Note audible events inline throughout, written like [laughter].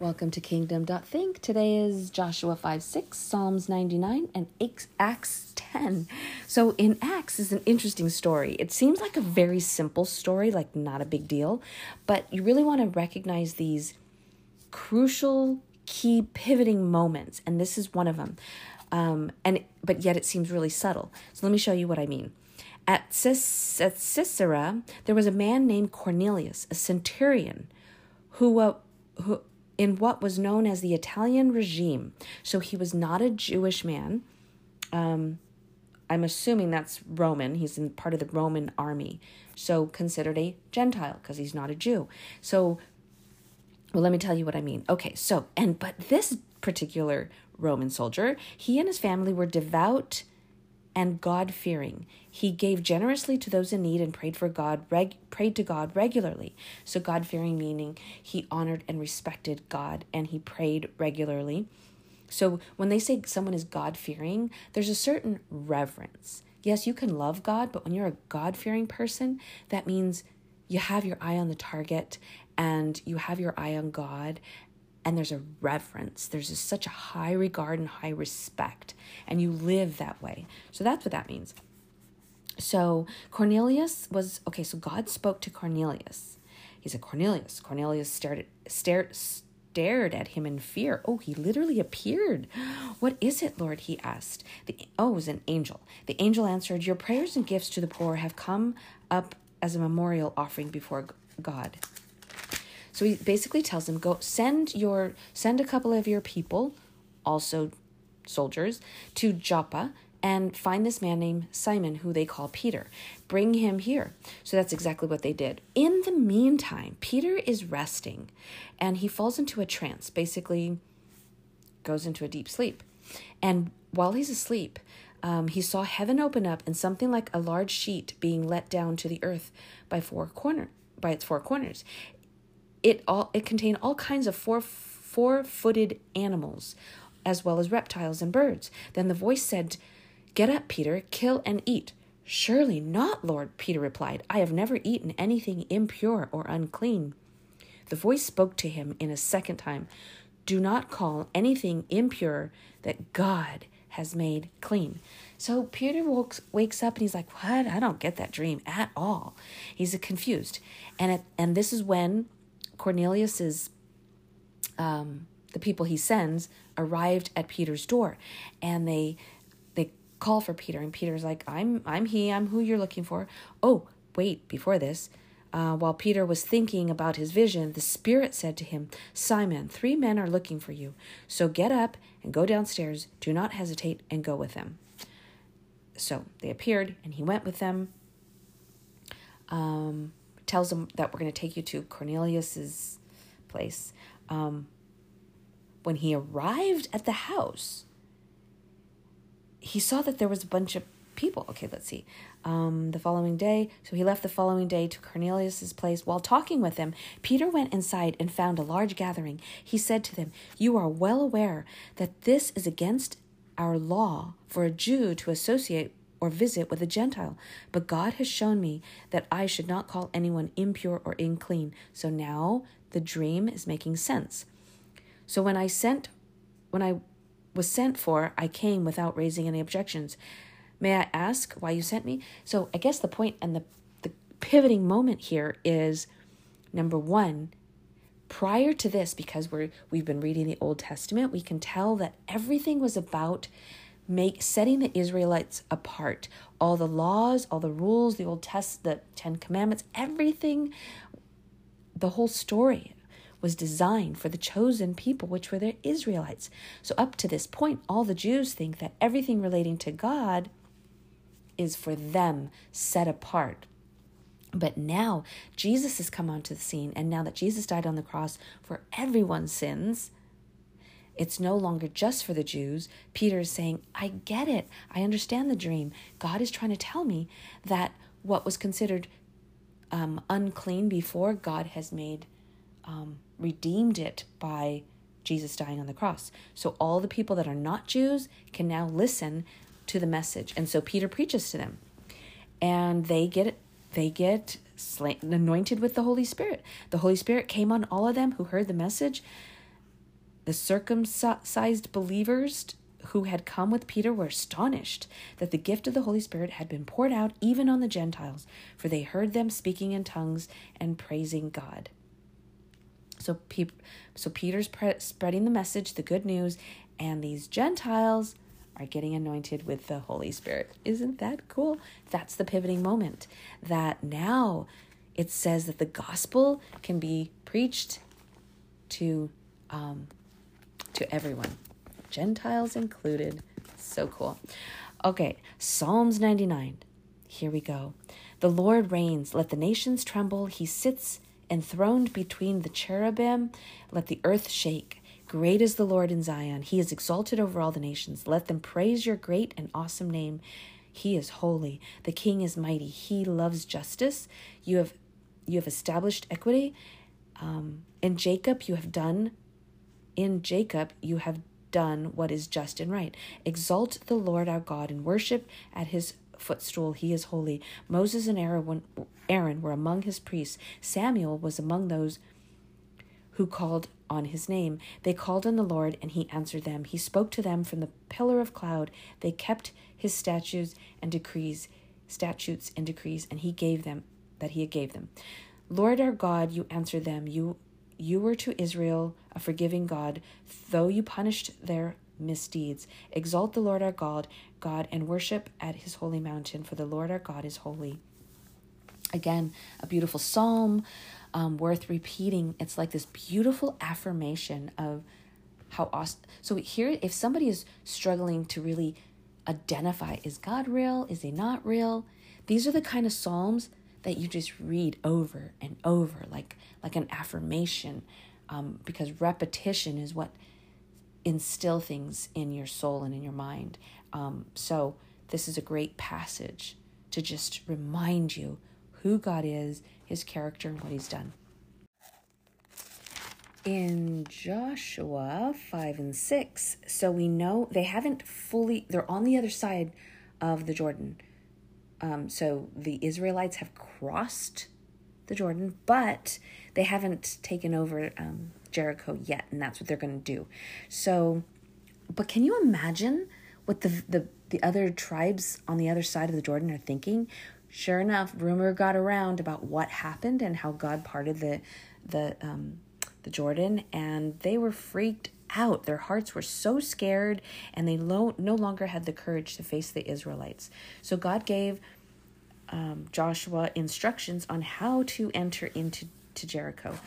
Welcome to Kingdom.think. Today is Joshua 5 6, Psalms 99, and Acts 10. So, in Acts is an interesting story. It seems like a very simple story, like not a big deal, but you really want to recognize these crucial, key pivoting moments, and this is one of them. Um, and but yet it seems really subtle. So let me show you what I mean. At, Cis, at Caesarea, there was a man named Cornelius, a centurion, who uh, who in what was known as the Italian regime. So he was not a Jewish man. Um, I'm assuming that's Roman. He's in part of the Roman army. So considered a Gentile because he's not a Jew. So, well, let me tell you what I mean. Okay, so, and, but this particular Roman soldier, he and his family were devout and God fearing. He gave generously to those in need and prayed for God, reg- prayed to God regularly. So God fearing meaning he honored and respected God and he prayed regularly. So when they say someone is God fearing, there's a certain reverence. Yes, you can love God, but when you're a God fearing person, that means you have your eye on the target and you have your eye on God and there's a reverence. There's a, such a high regard and high respect, and you live that way. So that's what that means. So Cornelius was okay. So God spoke to Cornelius. He said, Cornelius. Cornelius stared at, stared stared at him in fear. Oh, he literally appeared. [gasps] What is it, Lord? He asked. The oh, it was an angel. The angel answered, Your prayers and gifts to the poor have come up as a memorial offering before God. So he basically tells them, go send your send a couple of your people, also soldiers, to Joppa and find this man named Simon, who they call Peter. Bring him here. So that's exactly what they did. In the meantime, Peter is resting and he falls into a trance, basically, goes into a deep sleep. And while he's asleep, um, he saw heaven open up and something like a large sheet being let down to the earth by four corner by its four corners it all it contained all kinds of four four-footed animals as well as reptiles and birds. Then the voice said, "Get up, Peter, kill and eat." Surely not, Lord, Peter replied. I have never eaten anything impure or unclean. The voice spoke to him in a second time. Do not call anything impure that God has made clean. So Peter wakes, wakes up and he's like, What? I don't get that dream at all. He's confused. And, it, and this is when Cornelius's um, the people he sends arrived at Peter's door, and they they call for Peter, and Peter's like, "I'm I'm he. I'm who you're looking for." Oh, wait! Before this, uh, while Peter was thinking about his vision, the Spirit said to him, "Simon, three men are looking for you. So get up and go downstairs. Do not hesitate, and go with them." So they appeared, and he went with them. Um, tells him that we're going to take you to Cornelius's place. Um, when he arrived at the house, he saw that there was a bunch of people. Okay, let's see. Um, the following day, so he left the following day to Cornelius's place. While talking with him, Peter went inside and found a large gathering. He said to them, "You are well aware that this is against our law for a Jew to associate or visit with a Gentile. But God has shown me that I should not call anyone impure or unclean. So now the dream is making sense. So when I sent, when I was sent for, I came without raising any objections. May I ask why you sent me? So I guess the point and the, the pivoting moment here is number one, prior to this, because we're we've been reading the Old Testament, we can tell that everything was about make setting the Israelites apart. All the laws, all the rules, the Old Test, the Ten Commandments, everything, the whole story was designed for the chosen people, which were the Israelites. So up to this point, all the Jews think that everything relating to God is for them, set apart. But now Jesus has come onto the scene, and now that Jesus died on the cross for everyone's sins, it's no longer just for the Jews. Peter is saying, I get it. I understand the dream. God is trying to tell me that what was considered um, unclean before, God has made, um, redeemed it by Jesus dying on the cross. So all the people that are not Jews can now listen to the message. And so Peter preaches to them. And they get they get anointed with the Holy Spirit. The Holy Spirit came on all of them who heard the message The circumcised believers who had come with Peter were astonished that the gift of the Holy Spirit had been poured out even on the Gentiles, for they heard them speaking in tongues and praising God. So, pe- so Peter's pre- spreading the message, the good news, and these Gentiles are getting anointed with the Holy Spirit. Isn't that cool? That's the pivoting moment. That now it says that the gospel can be preached to um, to everyone, Gentiles included. So cool. Okay, Psalms 99. Here we go. The Lord reigns. Let the nations tremble. He sits enthroned between the cherubim. Let the earth shake. Great is the Lord in Zion. He is exalted over all the nations. Let them praise your great and awesome name. He is holy. The king is mighty. He loves justice. You have you have established equity. Um, in Jacob you have done in Jacob you have done what is just and right. Exalt the Lord our God and worship at his footstool. He is holy. Moses and Aaron were among his priests. Samuel was among those who called on his name. They called on the Lord, and he answered them. He spoke to them from the pillar of cloud. They kept his statutes and decrees, statutes and decrees, and he gave them that he gave them. Lord our God, you answered them. You you were to Israel a forgiving God, though you punished their misdeeds. Exalt the Lord our God, God, and worship at his holy mountain, for the Lord our God is holy. Again, a beautiful psalm um, worth repeating. It's like this beautiful affirmation of how awesome. So here, if somebody is struggling to really identify, is God real? Is he not real? These are the kind of psalms that you just read over and over, like like an affirmation, um, because repetition is what instill things in your soul and in your mind. Um, so this is a great passage to just remind you who God is his character, and what he's done. In Joshua 5 and 6, so we know they haven't fully, they're on the other side of the Jordan. Um, so the Israelites have crossed the Jordan, but they haven't taken over um, Jericho yet, and that's what they're going to do. So, but can you imagine what the, the the other tribes on the other side of the Jordan are thinking? sure enough, rumor got around about what happened and how God parted the the um, the Jordan, and they were freaked out. Their hearts were so scared, and they lo- no longer had the courage to face the Israelites. So God gave um, Joshua instructions on how to enter into to Jericho.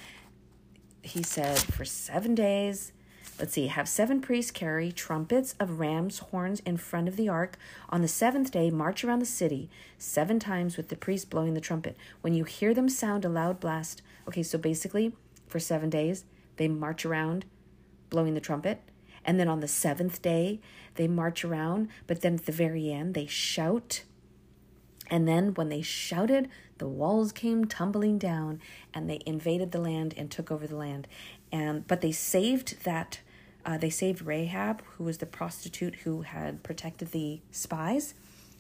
He said, for seven days, Let's see, have seven priests carry trumpets of ram's horns in front of the ark. On the seventh day, march around the city seven times with the priest blowing the trumpet. When you hear them sound a loud blast, okay, so basically for seven days, they march around blowing the trumpet. And then on the seventh day, they march around, but then at the very end, they shout. And then when they shouted, the walls came tumbling down and they invaded the land and took over the land. And but they saved that uh, they saved Rahab, who was the prostitute who had protected the spies.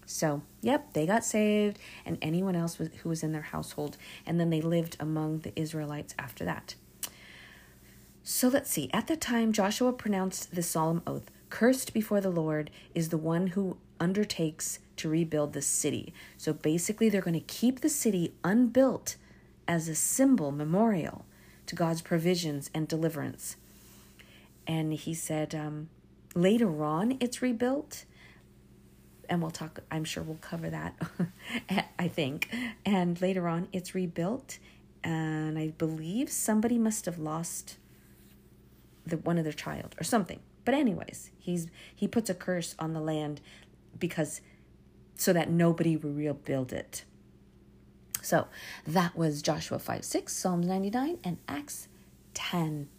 So, yep, they got saved, and anyone else was, who was in their household. And then they lived among the Israelites after that. So let's see. At the time, Joshua pronounced the solemn oath Cursed before the Lord is the one who undertakes to rebuild the city. So basically, they're going to keep the city unbuilt as a symbol, memorial to God's provisions and deliverance and he said um, later on it's rebuilt and we'll talk i'm sure we'll cover that [laughs] i think and later on it's rebuilt and i believe somebody must have lost the one of their child or something but anyways he's he puts a curse on the land because so that nobody will rebuild it so that was joshua 5 6 psalms 99 and acts 10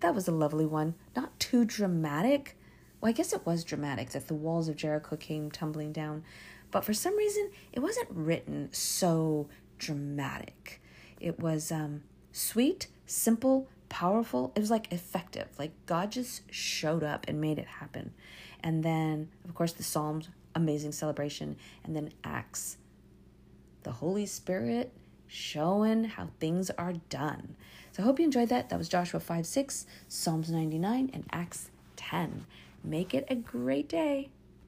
that was a lovely one. Not too dramatic. Well, I guess it was dramatic that the walls of Jericho came tumbling down, but for some reason, it wasn't written so dramatic. It was um, sweet, simple, powerful. It was like effective. Like God just showed up and made it happen. And then, of course, the Psalms, amazing celebration. And then Acts, the Holy Spirit showing how things are done. So I hope you enjoyed that. That was Joshua 5 6, Psalms 99, and Acts 10. Make it a great day.